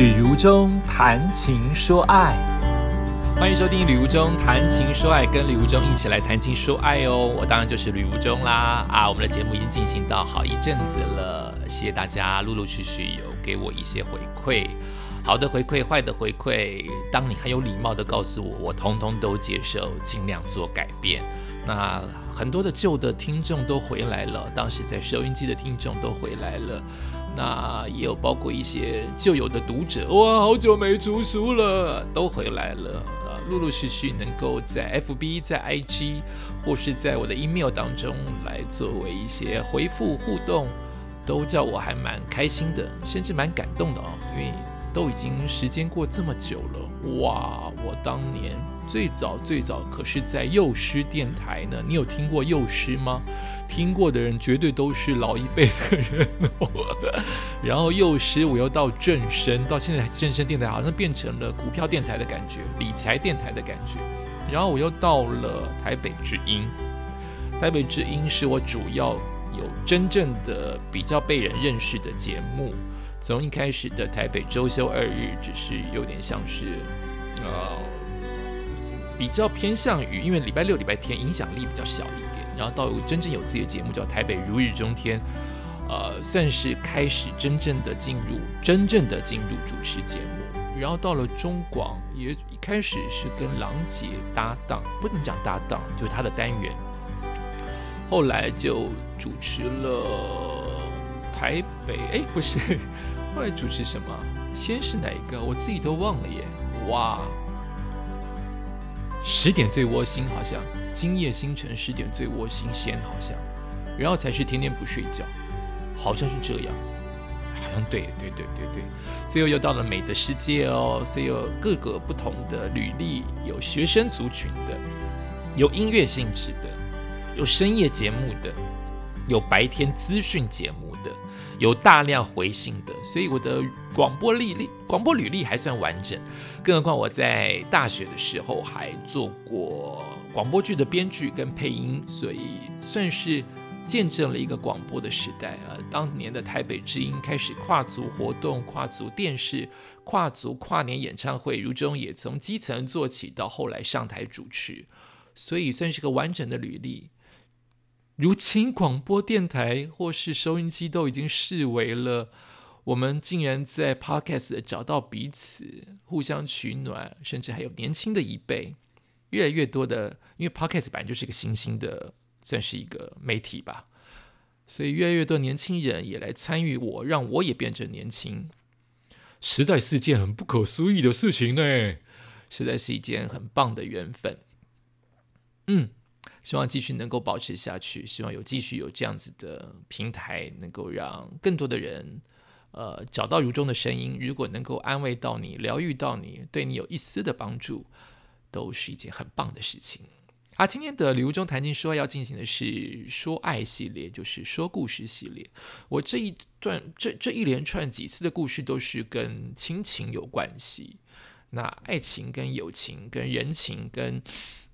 旅如中谈情说爱，欢迎收听旅如中谈情说爱，跟旅如中一起来谈情说爱哦。我当然就是旅如中啦啊！我们的节目已经进行到好一阵子了，谢谢大家陆陆续续有给我一些回馈，好的回馈，坏的回馈，当你很有礼貌的告诉我，我通通都接受，尽量做改变。那很多的旧的听众都回来了，当时在收音机的听众都回来了。那也有包括一些旧有的读者，哇，好久没出书了，都回来了。呃，陆陆续续能够在 FB、在 IG 或是在我的 email 当中来作为一些回复互动，都叫我还蛮开心的，甚至蛮感动的哦，因为都已经时间过这么久了，哇，我当年。最早最早可是在幼师电台呢，你有听过幼师吗？听过的人绝对都是老一辈的人哦。然后幼师我又到正声，到现在正声电台好像变成了股票电台的感觉，理财电台的感觉。然后我又到了台北之音，台北之音是我主要有真正的比较被人认识的节目。从一开始的台北周休二日，只是有点像是，呃。比较偏向于，因为礼拜六、礼拜天影响力比较小一点，然后到真正有自己的节目叫《台北如日中天》，呃，算是开始真正的进入真正的进入主持节目。然后到了中广，也一开始是跟郎姐搭档，不能讲搭档，就是他的单元。后来就主持了台北，哎，不是，后来主持什么？先是哪一个？我自己都忘了耶！哇。十点最窝心，好像今夜星辰十点最窝心，先好像，然后才是天天不睡觉，好像是这样，好像对对对对对，最后又到了美的世界哦，所以有各个不同的履历，有学生族群的，有音乐性质的，有深夜节目的，有白天资讯节目。有大量回信的，所以我的广播历历、广播履历还算完整。更何况我在大学的时候还做过广播剧的编剧跟配音，所以算是见证了一个广播的时代啊。当年的台北之音开始跨足活动、跨足电视、跨足跨年演唱会，如中也从基层做起，到后来上台主持，所以算是个完整的履历。如今广播电台或是收音机都已经视为了，我们竟然在 Podcast 找到彼此，互相取暖，甚至还有年轻的一辈，越来越多的，因为 Podcast 本来就是一个新兴的，算是一个媒体吧，所以越来越多年轻人也来参与我，让我也变成年轻，实在是件很不可思议的事情呢，实在是一件很棒的缘分，嗯。希望继续能够保持下去，希望有继续有这样子的平台，能够让更多的人，呃，找到如中的声音。如果能够安慰到你、疗愈到你，对你有一丝的帮助，都是一件很棒的事情。啊，今天的如中谈情说要进行的是说爱系列，就是说故事系列。我这一段这这一连串几次的故事都是跟亲情有关系，那爱情跟友情跟人情跟。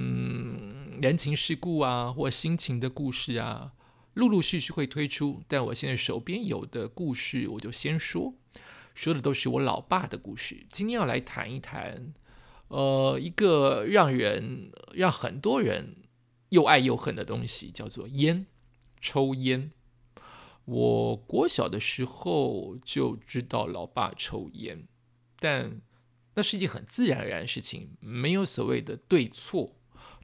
嗯，人情世故啊，或心情的故事啊，陆陆续续会推出。但我现在手边有的故事，我就先说，说的都是我老爸的故事。今天要来谈一谈，呃，一个让人让很多人又爱又恨的东西，叫做烟，抽烟。我国小的时候就知道老爸抽烟，但那是一件很自然而然的事情，没有所谓的对错。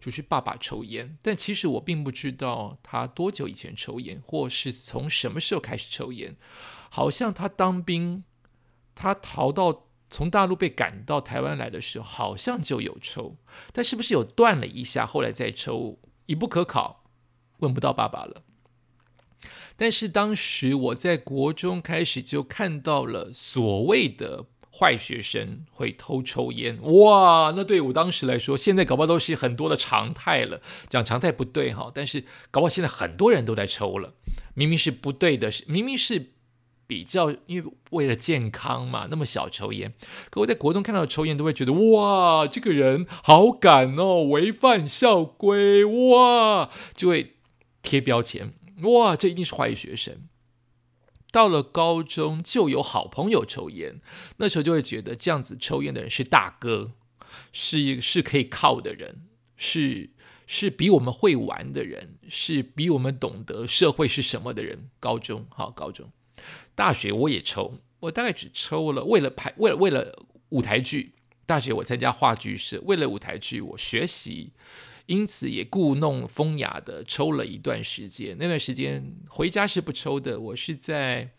就是爸爸抽烟，但其实我并不知道他多久以前抽烟，或是从什么时候开始抽烟。好像他当兵，他逃到从大陆被赶到台湾来的时候，好像就有抽，但是不是有断了一下，后来再抽，已不可考，问不到爸爸了。但是当时我在国中开始就看到了所谓的。坏学生会偷抽烟，哇！那对我当时来说，现在搞不好都是很多的常态了。讲常态不对哈，但是搞不好现在很多人都在抽了。明明是不对的，是明明是比较，因为为了健康嘛，那么小抽烟。可我在国中看到抽烟，都会觉得哇，这个人好敢哦，违反校规，哇，就会贴标签，哇，这一定是坏学生。到了高中就有好朋友抽烟，那时候就会觉得这样子抽烟的人是大哥，是一是可以靠的人，是是比我们会玩的人，是比我们懂得社会是什么的人。高中好，高中，大学我也抽，我大概只抽了为了拍，为了为了舞台剧。大学我参加话剧社，为了舞台剧我学习。因此也故弄风雅的抽了一段时间，那段时间回家是不抽的。我是在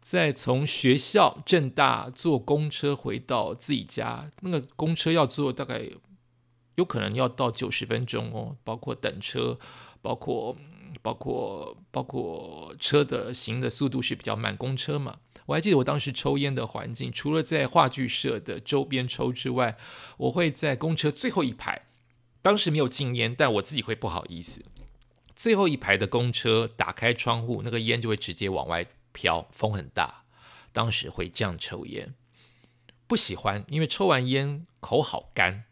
在从学校正大坐公车回到自己家，那个公车要坐大概有可能要到九十分钟哦，包括等车，包括包括包括车的行的速度是比较慢，公车嘛。我还记得我当时抽烟的环境，除了在话剧社的周边抽之外，我会在公车最后一排。当时没有禁烟，但我自己会不好意思。最后一排的公车打开窗户，那个烟就会直接往外飘，风很大。当时会这样抽烟，不喜欢，因为抽完烟口好干。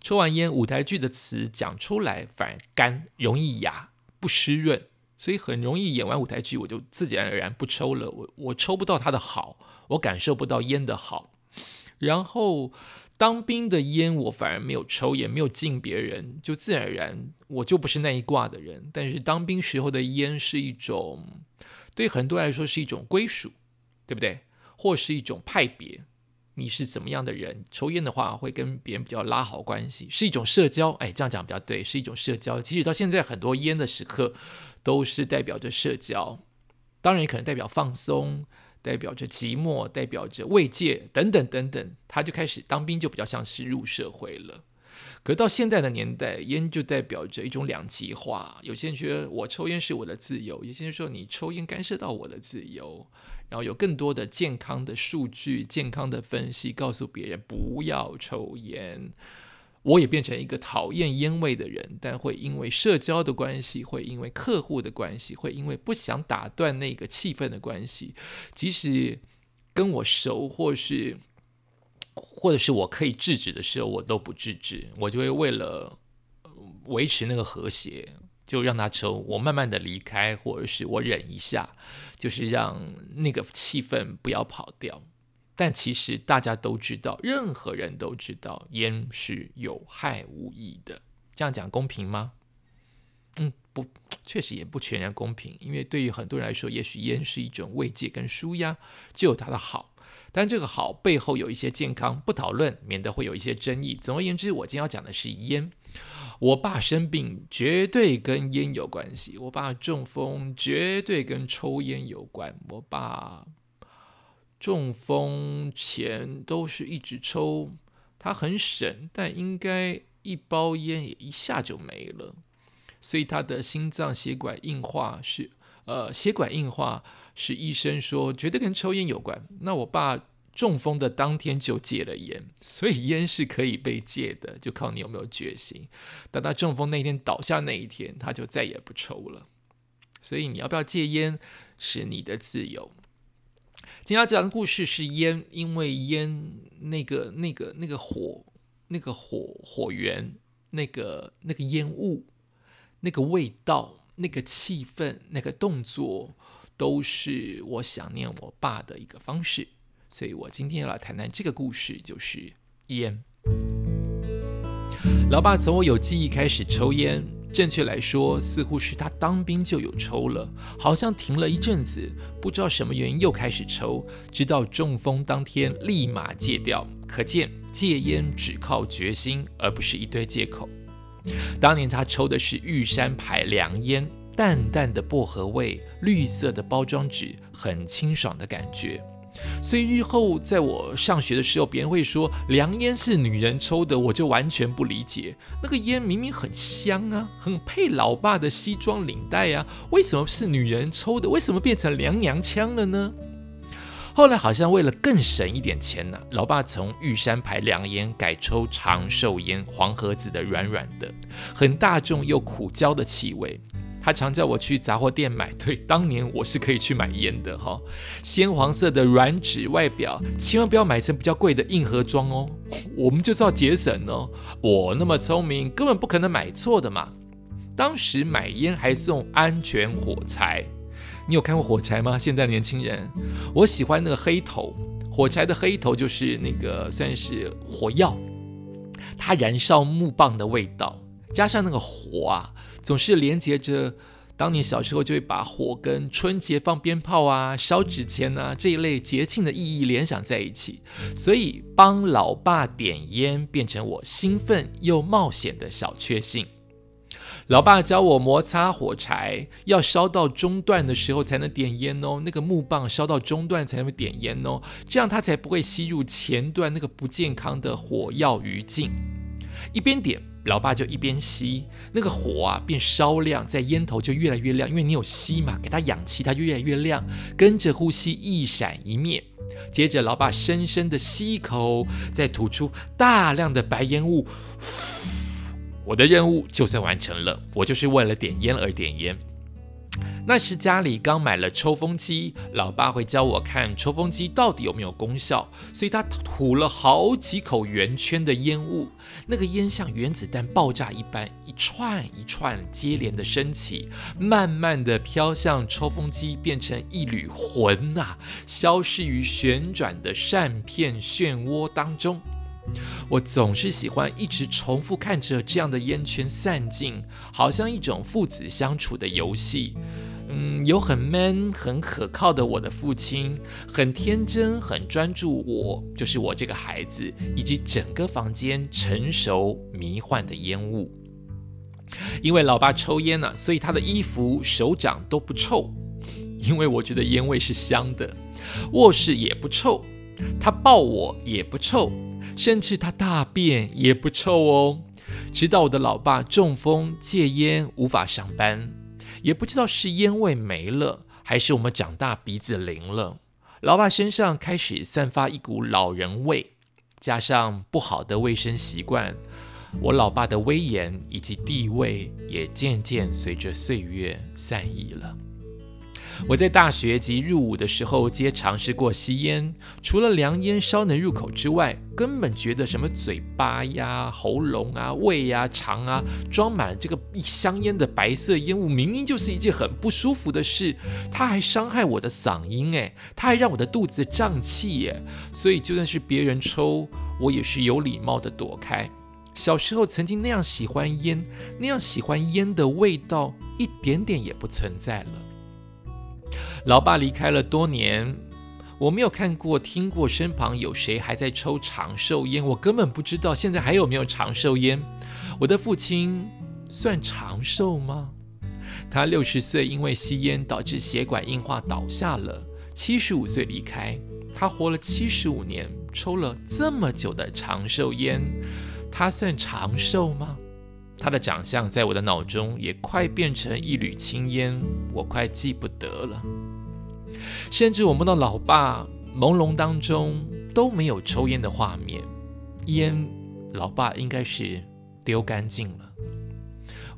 抽完烟，舞台剧的词讲出来反而干，容易哑，不湿润，所以很容易演完舞台剧我就自然而然不抽了。我我抽不到它的好，我感受不到烟的好，然后。当兵的烟，我反而没有抽，也没有敬别人，就自然而然，我就不是那一挂的人。但是当兵时候的烟是一种，对很多来说是一种归属，对不对？或是一种派别，你是怎么样的人？抽烟的话，会跟别人比较拉好关系，是一种社交。哎，这样讲比较对，是一种社交。即使到现在，很多烟的时刻都是代表着社交，当然也可能代表放松。代表着寂寞，代表着慰藉，等等等等，他就开始当兵，就比较像是入社会了。可到现在的年代，烟就代表着一种两极化。有些人觉得我抽烟是我的自由，有些人说你抽烟干涉到我的自由。然后有更多的健康的数据、健康的分析，告诉别人不要抽烟。我也变成一个讨厌烟味的人，但会因为社交的关系，会因为客户的关系，会因为不想打断那个气氛的关系，即使跟我熟，或是或者是我可以制止的时候，我都不制止，我就会为了维持那个和谐，就让他抽，我慢慢的离开，或者是我忍一下，就是让那个气氛不要跑掉。但其实大家都知道，任何人都知道烟是有害无益的。这样讲公平吗？嗯，不，确实也不全然公平。因为对于很多人来说，也许烟是一种慰藉跟舒压，就有它的好。但这个好背后有一些健康，不讨论，免得会有一些争议。总而言之，我今天要讲的是烟。我爸生病绝对跟烟有关系，我爸中风绝对跟抽烟有关。我爸。中风前都是一直抽，他很省，但应该一包烟也一下就没了，所以他的心脏血管硬化是，呃，血管硬化是医生说绝对跟抽烟有关。那我爸中风的当天就戒了烟，所以烟是可以被戒的，就靠你有没有决心。当他中风那天倒下那一天，他就再也不抽了。所以你要不要戒烟是你的自由。今天要讲的故事是烟，因为烟那个、那个、那个火、那个火火源、那个、那个烟雾、那个味道、那个气氛、那个动作，都是我想念我爸的一个方式。所以我今天要来谈谈这个故事，就是烟。老爸从我有记忆开始抽烟。正确来说，似乎是他当兵就有抽了，好像停了一阵子，不知道什么原因又开始抽，直到中风当天立马戒掉。可见戒烟只靠决心，而不是一堆借口。当年他抽的是玉山牌凉烟，淡淡的薄荷味，绿色的包装纸，很清爽的感觉。所以日后在我上学的时候，别人会说凉烟是女人抽的，我就完全不理解。那个烟明明很香啊，很配老爸的西装领带啊，为什么是女人抽的？为什么变成娘娘腔了呢？后来好像为了更省一点钱呢，老爸从玉山牌凉烟改抽长寿烟，黄盒子的，软软的，很大众又苦焦的气味。他常叫我去杂货店买，对，当年我是可以去买烟的哈。鲜黄色的软纸外表，千万不要买成比较贵的硬盒装哦，我们就知道节省哦。我那么聪明，根本不可能买错的嘛。当时买烟还送安全火柴，你有看过火柴吗？现在年轻人，我喜欢那个黑头火柴的黑头，就是那个算是火药，它燃烧木棒的味道，加上那个火啊，总是连接着。当年小时候就会把火跟春节放鞭炮啊、烧纸钱啊这一类节庆的意义联想在一起，所以帮老爸点烟变成我兴奋又冒险的小确幸。老爸教我摩擦火柴，要烧到中段的时候才能点烟哦，那个木棒烧到中段才会点烟哦，这样它才不会吸入前段那个不健康的火药余烬。一边点。老爸就一边吸，那个火啊变烧亮，在烟头就越来越亮，因为你有吸嘛，给它氧气，它就越来越亮，跟着呼吸一闪一灭。接着，老爸深深的吸一口，再吐出大量的白烟雾，我的任务就算完成了，我就是为了点烟而点烟。那时家里刚买了抽风机，老爸会教我看抽风机到底有没有功效，所以他吐了好几口圆圈的烟雾，那个烟像原子弹爆炸一般，一串一串接连的升起，慢慢的飘向抽风机，变成一缕魂呐，消失于旋转的扇片漩涡当中。我总是喜欢一直重复看着这样的烟圈散尽，好像一种父子相处的游戏。嗯，有很 man、很可靠的我的父亲，很天真、很专注，我就是我这个孩子，以及整个房间成熟迷幻的烟雾。因为老爸抽烟呢，所以他的衣服、手掌都不臭。因为我觉得烟味是香的，卧室也不臭，他抱我也不臭，甚至他大便也不臭哦。直到我的老爸中风戒烟，无法上班。也不知道是烟味没了，还是我们长大鼻子灵了。老爸身上开始散发一股老人味，加上不好的卫生习惯，我老爸的威严以及地位也渐渐随着岁月散逸了。我在大学及入伍的时候，皆尝试过吸烟。除了凉烟稍能入口之外，根本觉得什么嘴巴呀、喉咙啊、胃呀、肠啊，装满了这个香烟的白色烟雾，明明就是一件很不舒服的事。它还伤害我的嗓音，诶，它还让我的肚子胀气，耶。所以就算是别人抽，我也是有礼貌的躲开。小时候曾经那样喜欢烟，那样喜欢烟的味道，一点点也不存在了。老爸离开了多年，我没有看过、听过身旁有谁还在抽长寿烟，我根本不知道现在还有没有长寿烟。我的父亲算长寿吗？他六十岁因为吸烟导致血管硬化倒下了，七十五岁离开。他活了七十五年，抽了这么久的长寿烟，他算长寿吗？他的长相在我的脑中也快变成一缕青烟，我快记不得了。甚至我梦到老爸朦胧当中都没有抽烟的画面，烟老爸应该是丢干净了。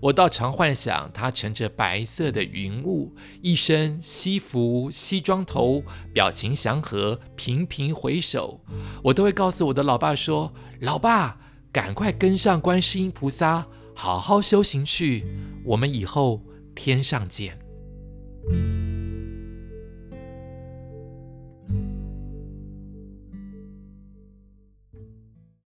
我倒常幻想他乘着白色的云雾，一身西服西装头，表情祥和，频频回首。我都会告诉我的老爸说：“老爸，赶快跟上观世音菩萨。”好好修行去，我们以后天上见。